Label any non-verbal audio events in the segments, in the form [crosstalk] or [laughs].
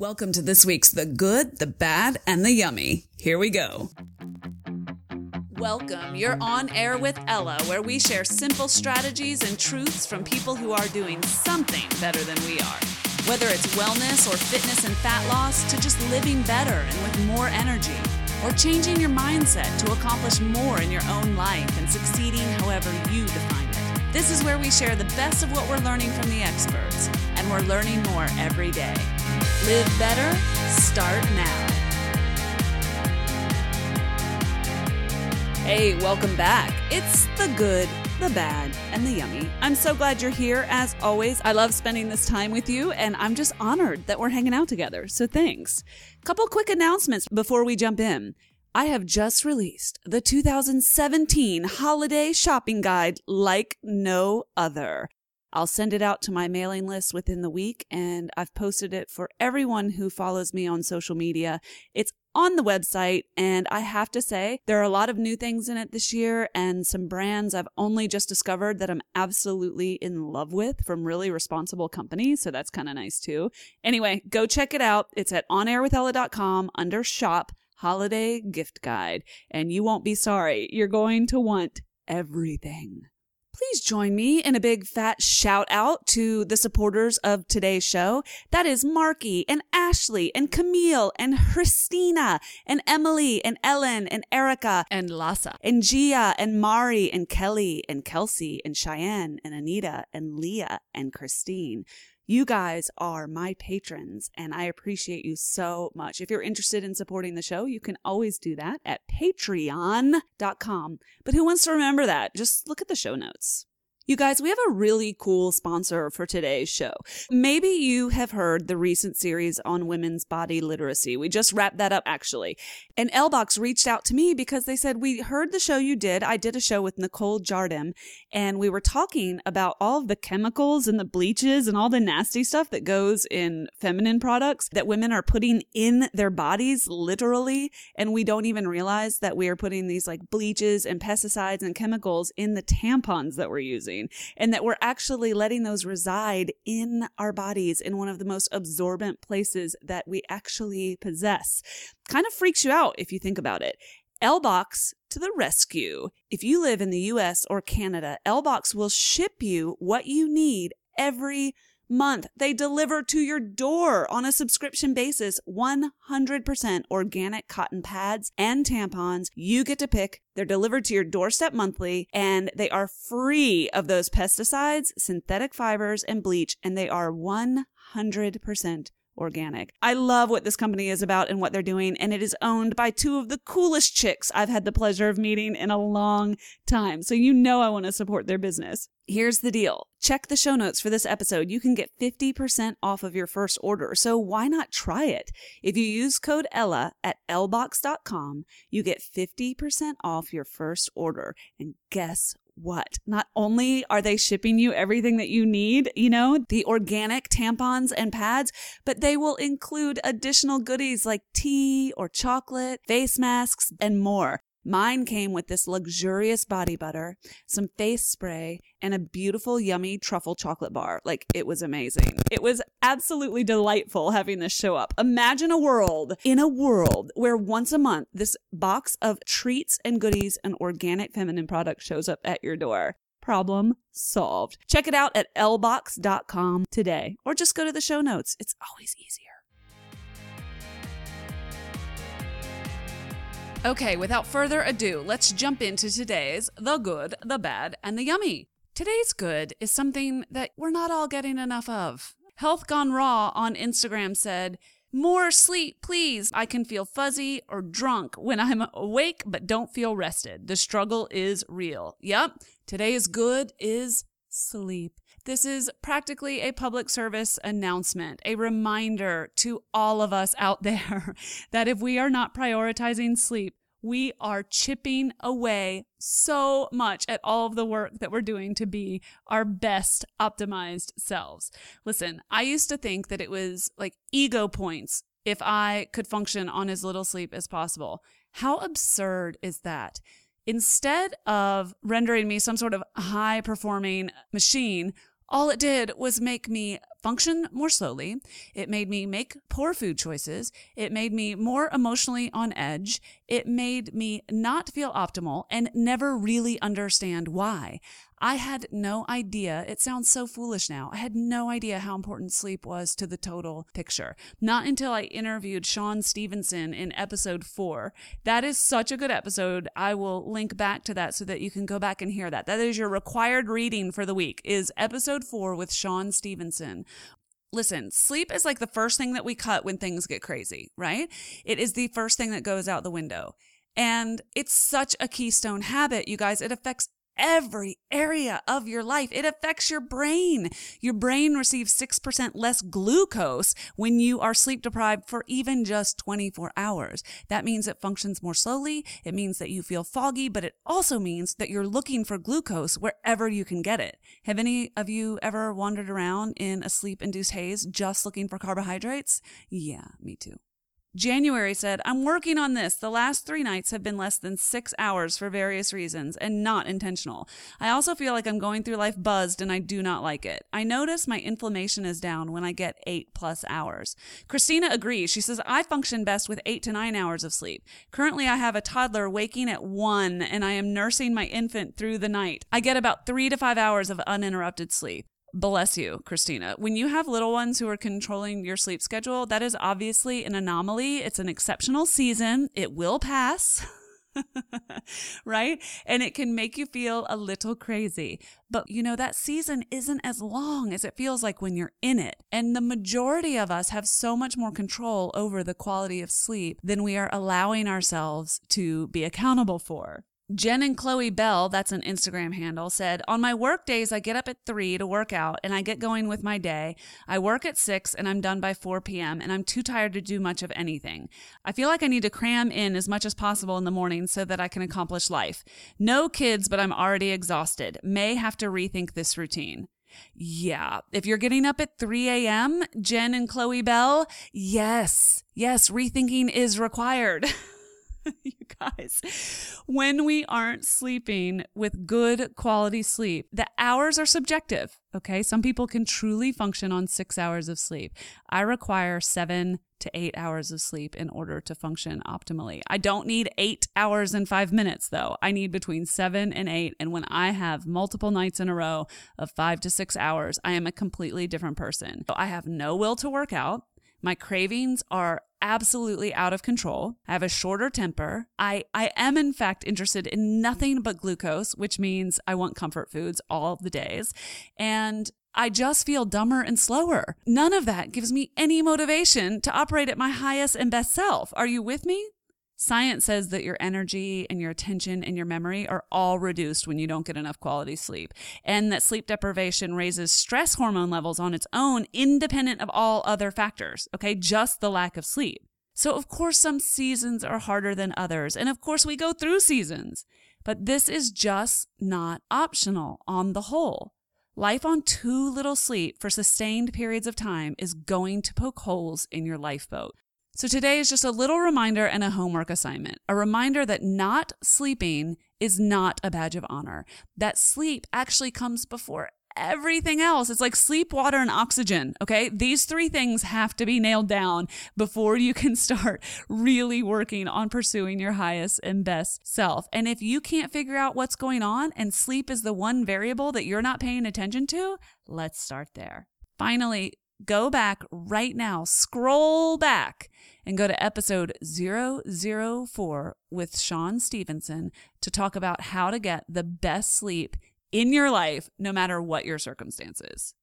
Welcome to this week's The Good, the Bad, and the Yummy. Here we go. Welcome. You're on air with Ella, where we share simple strategies and truths from people who are doing something better than we are. Whether it's wellness or fitness and fat loss, to just living better and with more energy, or changing your mindset to accomplish more in your own life and succeeding however you define it. This is where we share the best of what we're learning from the experts, and we're learning more every day. Live better, start now. Hey, welcome back. It's the good, the bad, and the yummy. I'm so glad you're here. As always, I love spending this time with you, and I'm just honored that we're hanging out together. So thanks. Couple quick announcements before we jump in. I have just released the 2017 holiday shopping guide like no other. I'll send it out to my mailing list within the week, and I've posted it for everyone who follows me on social media. It's on the website, and I have to say, there are a lot of new things in it this year and some brands I've only just discovered that I'm absolutely in love with from really responsible companies. So that's kind of nice too. Anyway, go check it out. It's at onairwithella.com under shop holiday gift guide, and you won't be sorry. You're going to want everything. Please join me in a big fat shout out to the supporters of today's show. That is Marky and Ashley and Camille and Christina and Emily and Ellen and Erica and Lassa and Gia and Mari and Kelly and Kelsey and Cheyenne and Anita and Leah and Christine. You guys are my patrons and I appreciate you so much. If you're interested in supporting the show, you can always do that at patreon.com. But who wants to remember that? Just look at the show notes. You guys, we have a really cool sponsor for today's show. Maybe you have heard the recent series on women's body literacy. We just wrapped that up actually. And LBox reached out to me because they said, We heard the show you did. I did a show with Nicole Jardim and we were talking about all of the chemicals and the bleaches and all the nasty stuff that goes in feminine products that women are putting in their bodies literally. And we don't even realize that we are putting these like bleaches and pesticides and chemicals in the tampons that we're using and that we're actually letting those reside in our bodies in one of the most absorbent places that we actually possess. Kind of freaks you out if you think about it. LBox to the rescue. If you live in the US or Canada, LBox will ship you what you need every month. They deliver to your door on a subscription basis 100% organic cotton pads and tampons. You get to pick. They're delivered to your doorstep monthly and they are free of those pesticides, synthetic fibers, and bleach, and they are 100% organic. I love what this company is about and what they're doing, and it is owned by two of the coolest chicks I've had the pleasure of meeting in a long time. So you know I want to support their business. Here's the deal. Check the show notes for this episode. You can get 50% off of your first order. So why not try it? If you use code Ella at lbox.com, you get 50% off your first order. And guess what? Not only are they shipping you everything that you need, you know, the organic tampons and pads, but they will include additional goodies like tea or chocolate, face masks, and more. Mine came with this luxurious body butter, some face spray, and a beautiful, yummy truffle chocolate bar. Like, it was amazing. It was absolutely delightful having this show up. Imagine a world, in a world where once a month, this box of treats and goodies and organic feminine products shows up at your door. Problem solved. Check it out at lbox.com today, or just go to the show notes. It's always easier. Okay, without further ado, let's jump into today's The Good, the Bad, and the Yummy. Today's good is something that we're not all getting enough of. Health Gone Raw on Instagram said, More sleep, please. I can feel fuzzy or drunk when I'm awake but don't feel rested. The struggle is real. Yep, today's good is sleep. This is practically a public service announcement, a reminder to all of us out [laughs] there that if we are not prioritizing sleep, we are chipping away so much at all of the work that we're doing to be our best optimized selves. Listen, I used to think that it was like ego points if I could function on as little sleep as possible. How absurd is that? Instead of rendering me some sort of high performing machine, all it did was make me function more slowly. It made me make poor food choices. It made me more emotionally on edge. It made me not feel optimal and never really understand why. I had no idea. It sounds so foolish now. I had no idea how important sleep was to the total picture. Not until I interviewed Shawn Stevenson in episode four. That is such a good episode. I will link back to that so that you can go back and hear that. That is your required reading for the week is episode four with Shawn Stevenson listen, sleep is like the first thing that we cut when things get crazy, right? It is the first thing that goes out the window. And it's such a keystone habit, you guys. It affects every area of your life. It affects your brain. Your brain receives 6% less glucose when you are sleep deprived for even just 24 hours. That means it functions more slowly. It means that you feel foggy, but it also means that you're looking for glucose wherever you can get it. Have any of you ever wandered around in a sleep induced haze just looking for carbohydrates? Yeah, me too. January said, I'm working on this. The last three nights have been less than six hours for various reasons and not intentional. I also feel like I'm going through life buzzed and I do not like it. I notice my inflammation is down when I get eight plus hours. Christina agrees. She says, I function best with eight to nine hours of sleep. Currently, I have a toddler waking at one and I am nursing my infant through the night. I get about three to five hours of uninterrupted sleep. Bless you, Christina. When you have little ones who are controlling your sleep schedule, that is obviously an anomaly. It's an exceptional season. It will pass. [laughs] right? And it can make you feel a little crazy. But you know, that season isn't as long as it feels like when you're in it. And the majority of us have so much more control over the quality of sleep than we are allowing ourselves to be accountable for. Jen and Chloe Bell, that's an Instagram handle, said, On my work days, I get up at 3 to work out and I get going with my day. I work at 6 and I'm done by 4 p.m. and I'm too tired to do much of anything. I feel like I need to cram in as much as possible in the morning so that I can accomplish life. No kids, but I'm already exhausted. May have to rethink this routine. Yeah. If you're getting up at 3 a.m., Jen and Chloe Bell, yes, yes, rethinking is required. [laughs] [laughs] you guys, when we aren't sleeping with good quality sleep, the hours are subjective. Okay. Some people can truly function on six hours of sleep. I require seven to eight hours of sleep in order to function optimally. I don't need eight hours and five minutes though. I need between seven and eight. And when I have multiple nights in a row of five to six hours, I am a completely different person. I have no will to work out. My cravings are absolutely out of control. I have a shorter temper. I, I am, in fact, interested in nothing but glucose, which means I want comfort foods all the days. And I just feel dumber and slower. None of that gives me any motivation to operate at my highest and best self. Are you with me? Science says that your energy and your attention and your memory are all reduced when you don't get enough quality sleep, and that sleep deprivation raises stress hormone levels on its own, independent of all other factors, okay? Just the lack of sleep. So, of course, some seasons are harder than others, and of course, we go through seasons, but this is just not optional on the whole. Life on too little sleep for sustained periods of time is going to poke holes in your lifeboat. So today is just a little reminder and a homework assignment. A reminder that not sleeping is not a badge of honor. That sleep actually comes before everything else. It's like sleep, water, and oxygen. Okay. These three things have to be nailed down before you can [laughs] start really working on pursuing your highest and best self. And if you can't figure out what's going on and sleep is the one variable that you're not paying attention to, let's start there. Finally, go back right now, scroll back and go to episode 004 with Shawn Stevenson to talk about how to get the best sleep in your life, no matter what your circumstances.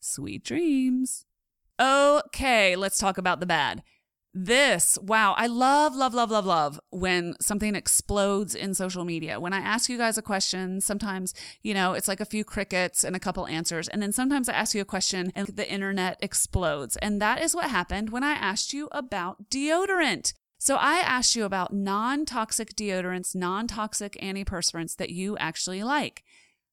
Sweet dreams. Okay, let's talk about the bad. This, wow, I love, love, love, love, love when something explodes in social media. When I ask you guys a question, sometimes, you know, it's like a few crickets and a couple answers. And then sometimes I ask you a question and the internet explodes. And that is what happened when I asked you about deodorant. So I asked you about non toxic deodorants, non toxic antiperspirants that you actually like.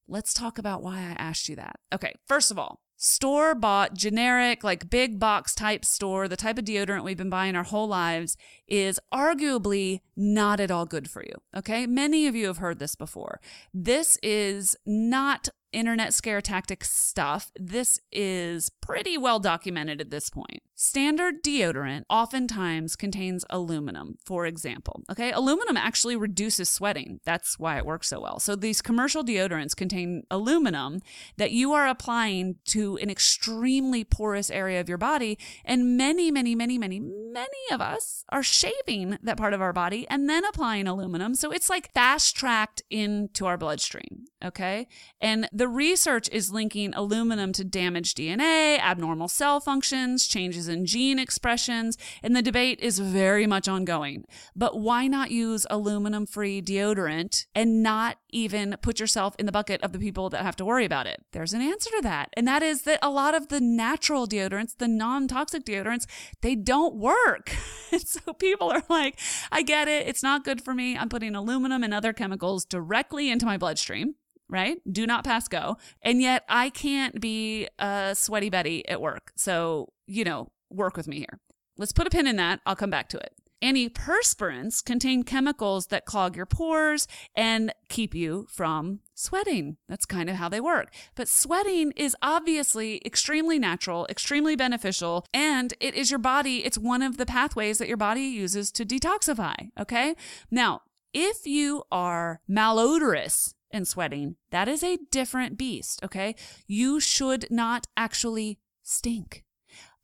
Let's talk about why I asked you that. Okay, first of all, store bought, generic, like big box type store, the type of deodorant we've been buying our whole lives, is arguably not at all good for you. Okay. Many of you have heard this before. This is not internet scare tactic stuff. This is pretty well documented at this point. Standard deodorant oftentimes contains aluminum, for example. Okay, aluminum actually reduces sweating. That's why it works so well. So these commercial deodorants contain aluminum that you are applying to an extremely porous area of your body. And many, many, many, many, many of us are shaving that part of our body and then applying aluminum. So it's like fast tracked into our bloodstream. Okay. And the research is linking aluminum to damaged DNA, abnormal cell functions, changes in gene expressions, and the debate is very much ongoing. But why not use aluminum free deodorant and not even put yourself in the bucket of the people that have to worry about it? There's an answer to that. And that is that a lot of the natural deodorants, the non toxic deodorants, they don't work. [laughs] and so people are like, I get it. It's not good for me. I'm putting aluminum and other chemicals directly into my bloodstream right? Do not pass go. And yet I can't be a sweaty Betty at work. So, you know, work with me here. Let's put a pin in that. I'll come back to it. Antiperspirants contain chemicals that clog your pores and keep you from sweating. That's kind of how they work. But sweating is obviously extremely natural, extremely beneficial, and it is your body, it's one of the pathways that your body uses to detoxify. Okay. Now, if you are malodorous and sweating, that is a different beast. Okay. You should not actually stink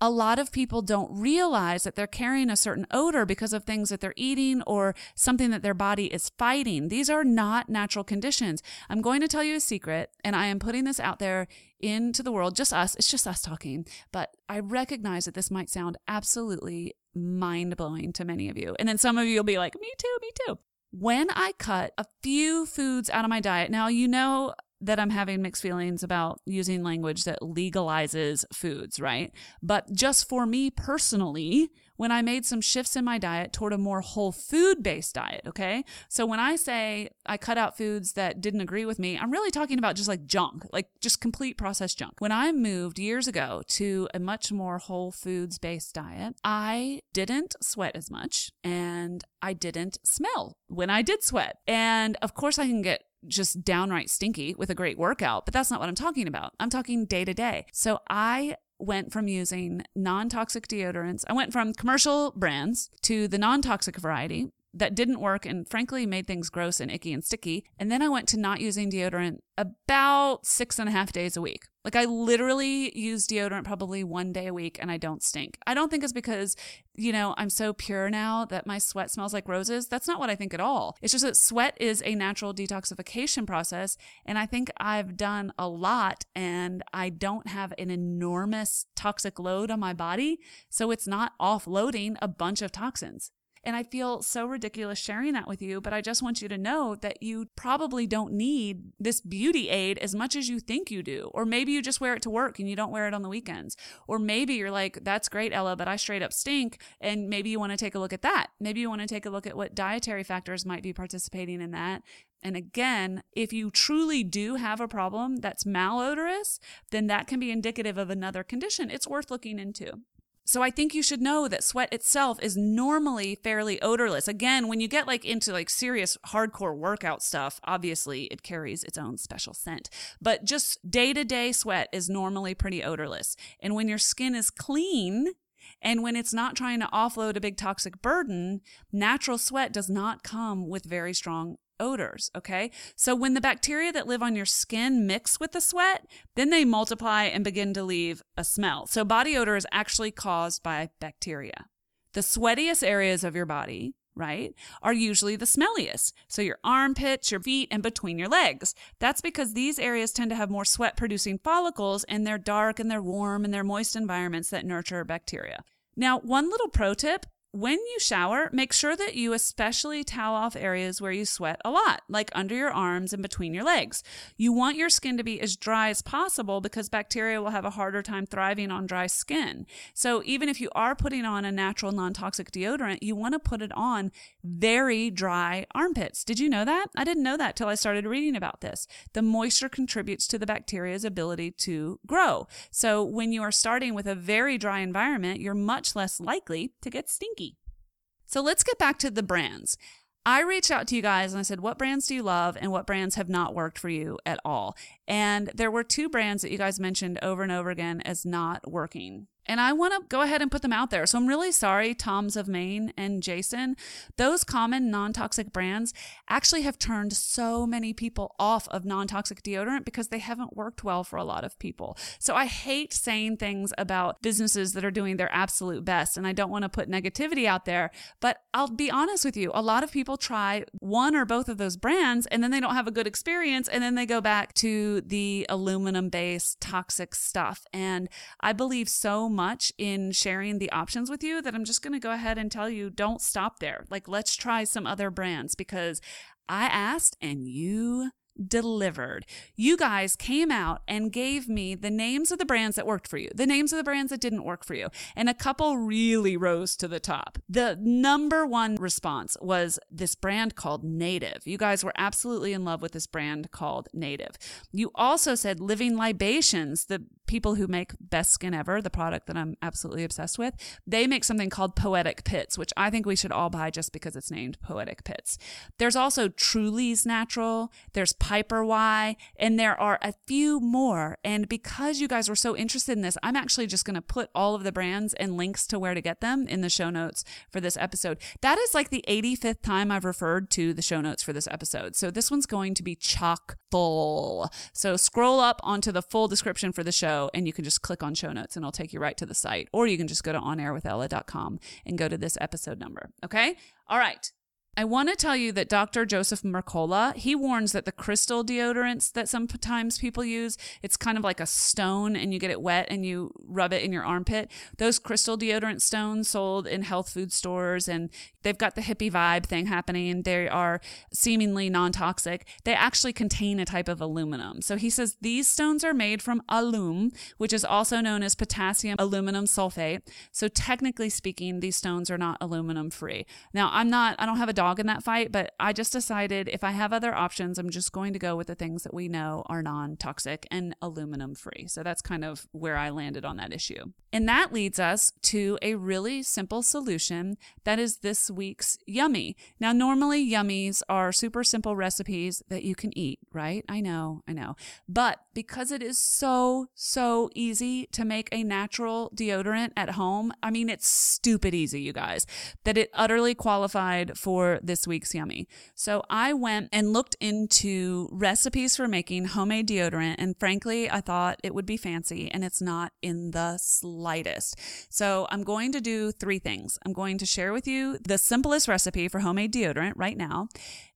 a lot of people don't realize that they're carrying a certain odor because of things that they're eating or something that their body is fighting. These are not natural conditions. I'm going to tell you a secret, and I am putting this out there into the world, just us. It's just us talking. But I recognize that this might sound absolutely mind blowing to many of you. And then some of you will be like, me too, me too. When I cut a few foods out of my diet, now you know that I'm having mixed feelings about using language that legalizes foods, right? But just for me personally, when I made some shifts in my diet toward a more whole food based diet, okay? So when I say I cut out foods that didn't agree with me, I'm really talking about just like junk, like just complete processed junk. When I moved years ago to a much more whole foods based diet, I didn't sweat as much and I didn't smell when I did sweat. And of course, I can get just downright stinky with a great workout, but that's not what I'm talking about. I'm talking day to day. So I went from using non toxic deodorants, I went from commercial brands to the non toxic variety that didn't work and frankly made things gross and icky and sticky. And then I went to not using deodorant about six and a half days a week. Like I literally use deodorant probably one day a week and I don't stink. I don't think it's because, you know, I'm so pure now that my sweat smells like roses. That's not what I think at all. It's just that sweat is a natural detoxification process. And I think I've done a lot and I don't have an enormous toxic load on my body. So it's not offloading a bunch of toxins. And I feel so ridiculous sharing that with you, but I just want you to know that you probably don't need this beauty aid as much as you think you do. Or maybe you just wear it to work and you don't wear it on the weekends. Or maybe you're like, that's great, Ella, but I straight up stink. And maybe you want to take a look at that. Maybe you want to take a look at what dietary factors might be participating in that. And again, if you truly do have a problem that's malodorous, then that can be indicative of another condition it's worth looking into. So I think you should know that sweat itself is normally fairly odorless. Again, when you get like into like serious hardcore workout stuff, obviously it carries its own special scent. But just day-to-day sweat is normally pretty odorless. And when your skin is clean, and when it's not trying to offload a big toxic burden, natural sweat does not come with very strong odors. Okay. So when the bacteria that live on your skin mix with the sweat, then they multiply and begin to leave a smell. So body odor is actually caused by bacteria. The sweatiest areas of your body, right, are usually the smelliest. So your armpits, your feet, and between your legs. That's because these areas tend to have more sweat producing follicles and they're dark and they're warm and they're moist environments that nurture bacteria. Now, one little pro tip when you shower, make sure that you especially towel off areas where you sweat a lot, like under your arms and between your legs. You want your skin to be as dry as possible because bacteria will have a harder time thriving on dry skin. So even if you are putting on a natural non toxic deodorant, you want to put it on very dry armpits. Did you know that? I didn't know that till I started reading about this. The moisture contributes to the bacteria's ability to grow. So when you are starting with a very dry environment, you're much less likely to get stinky. So let's get back to the brands. I reached out to you guys and I said, what brands do you love and what brands have not worked for you at all? And there were two brands that you guys mentioned over and over again as not working. And I want to go ahead and put them out there. So I'm really sorry, Tom's of Maine and Jason. Those common non toxic brands actually have turned so many people off of non toxic deodorant because they haven't worked well for a lot of people. So I hate saying things about businesses that are doing their absolute best. And I don't want to put negativity out there. But I'll be honest with you a lot of people try one or both of those brands and then they don't have a good experience. And then they go back to the aluminum based toxic stuff. And I believe so in sharing the options with you that I'm just going to go ahead and tell you don't stop there. Like, let's try some other brands because I asked and you delivered. You guys came out and gave me the names of the brands that worked for you, the names of the brands that didn't work for you, and a couple really rose to the top. The number one response was this brand called Native. You guys were absolutely in love with this brand called Native. You also said Living Libations, the people who make Best Skin Ever, the product that I'm absolutely obsessed with, they make something called Poetic Pits, which I think we should all buy just because it's named Poetic Pits. There's also Truly's Natural. There's Piper Wai, and there are a few more. And because you guys were so interested in this, I'm actually just going to put all of the brands and links to where to get them in the show notes for this episode. That is like the 85th time I've referred to the show notes for this episode. So this one's going to be chock full. So scroll up onto the full description for the show and you can just click on show notes and it'll take you right to the site. Or you can just go to onairwithella.com and go to this episode number. Okay. All right. I want to tell you that Dr. Joseph Mercola, he warns that the crystal deodorants that sometimes people use, it's kind of like a stone and you get it wet and you rub it in your armpit. Those crystal deodorant stones sold in health food stores and they've got the hippie vibe thing happening. They are seemingly non-toxic. They actually contain a type of aluminum. So he says these stones are made from alum, which is also known as potassium aluminum sulfate. So technically speaking, these stones are not aluminum free. Now, I'm not I don't have a dog in that fight, but I just decided if I have other options, I'm just going to go with the things that we know are non toxic and aluminum free. So that's kind of where I landed on that issue. And that leads us to a really simple solution that is this week's yummy. Now, normally yummies are super simple recipes that you can eat, right? I know, I know. But because it is so, so easy to make a natural deodorant at home, I mean, it's stupid easy, you guys, that it utterly qualified for this week's yummy. So I went and looked into recipes for making homemade deodorant. And frankly, I thought it would be fancy and it's not in the slightest. So I'm going to do three things. I'm going to share with you the simplest recipe for homemade deodorant right now.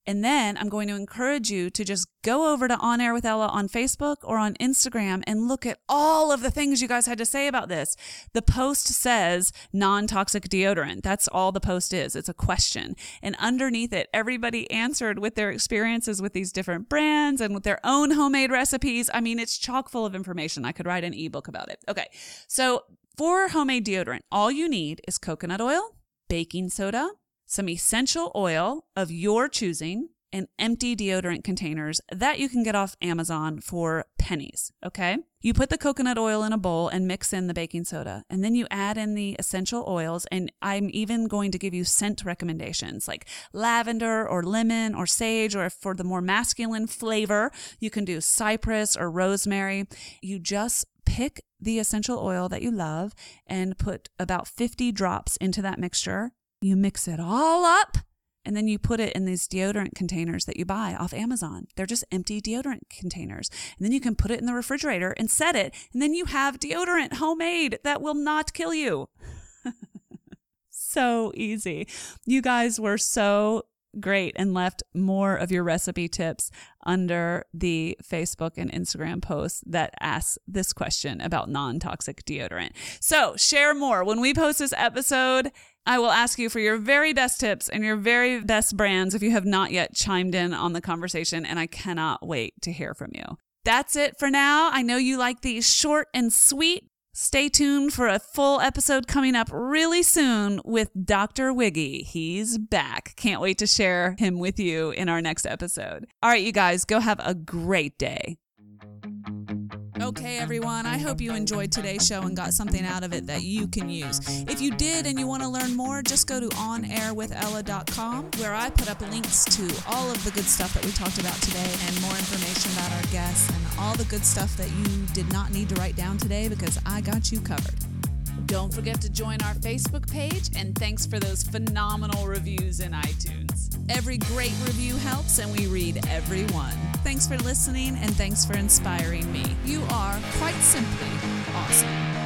And then I'm going to encourage you to just go over to On Air with Ella on Facebook or on Instagram and look at all of the things you guys had to say about this. The post says non toxic deodorant. That's all the post is. It's a question. And underneath it, everybody answered with their experiences with these different brands and with their own homemade recipes. I mean, it's chock full of information. I could write an ebook about it. Okay. So for homemade deodorant, all you need is coconut oil, baking soda, some essential oil of your choosing, and empty deodorant containers that you can get off Amazon for pennies. Okay. You put the coconut oil in a bowl and mix in the baking soda, and then you add in the essential oils. And I'm even going to give you scent recommendations like lavender or lemon or sage, or for the more masculine flavor, you can do cypress or rosemary. You just pick the essential oil that you love and put about 50 drops into that mixture you mix it all up and then you put it in these deodorant containers that you buy off Amazon. They're just empty deodorant containers. And then you can put it in the refrigerator and set it. And then you have deodorant homemade that will not kill you. [laughs] so easy. You guys were so great and left more of your recipe tips under the Facebook and Instagram posts that ask this question about non toxic deodorant. So share more. When we post this episode, I will ask you for your very best tips and your very best brands if you have not yet chimed in on the conversation, and I cannot wait to hear from you. That's it for now. I know you like these short and sweet. Stay tuned for a full episode coming up really soon with Dr. Wiggy. He's back. Can't wait to share him with you in our next episode. All right, you guys, go have a great day. Okay, everyone, I hope you enjoyed today's show and got something out of it that you can use. If you did and you want to learn more, just go to onairwithella.com where I put up links to all of the good stuff that we talked about today and more information about our guests and all the good stuff that you did not need to write down today because I got you covered. Don't forget to join our Facebook page, and thanks for those phenomenal reviews in iTunes. Every great review helps, and we read every one. Thanks for listening, and thanks for inspiring me. You are, quite simply, awesome.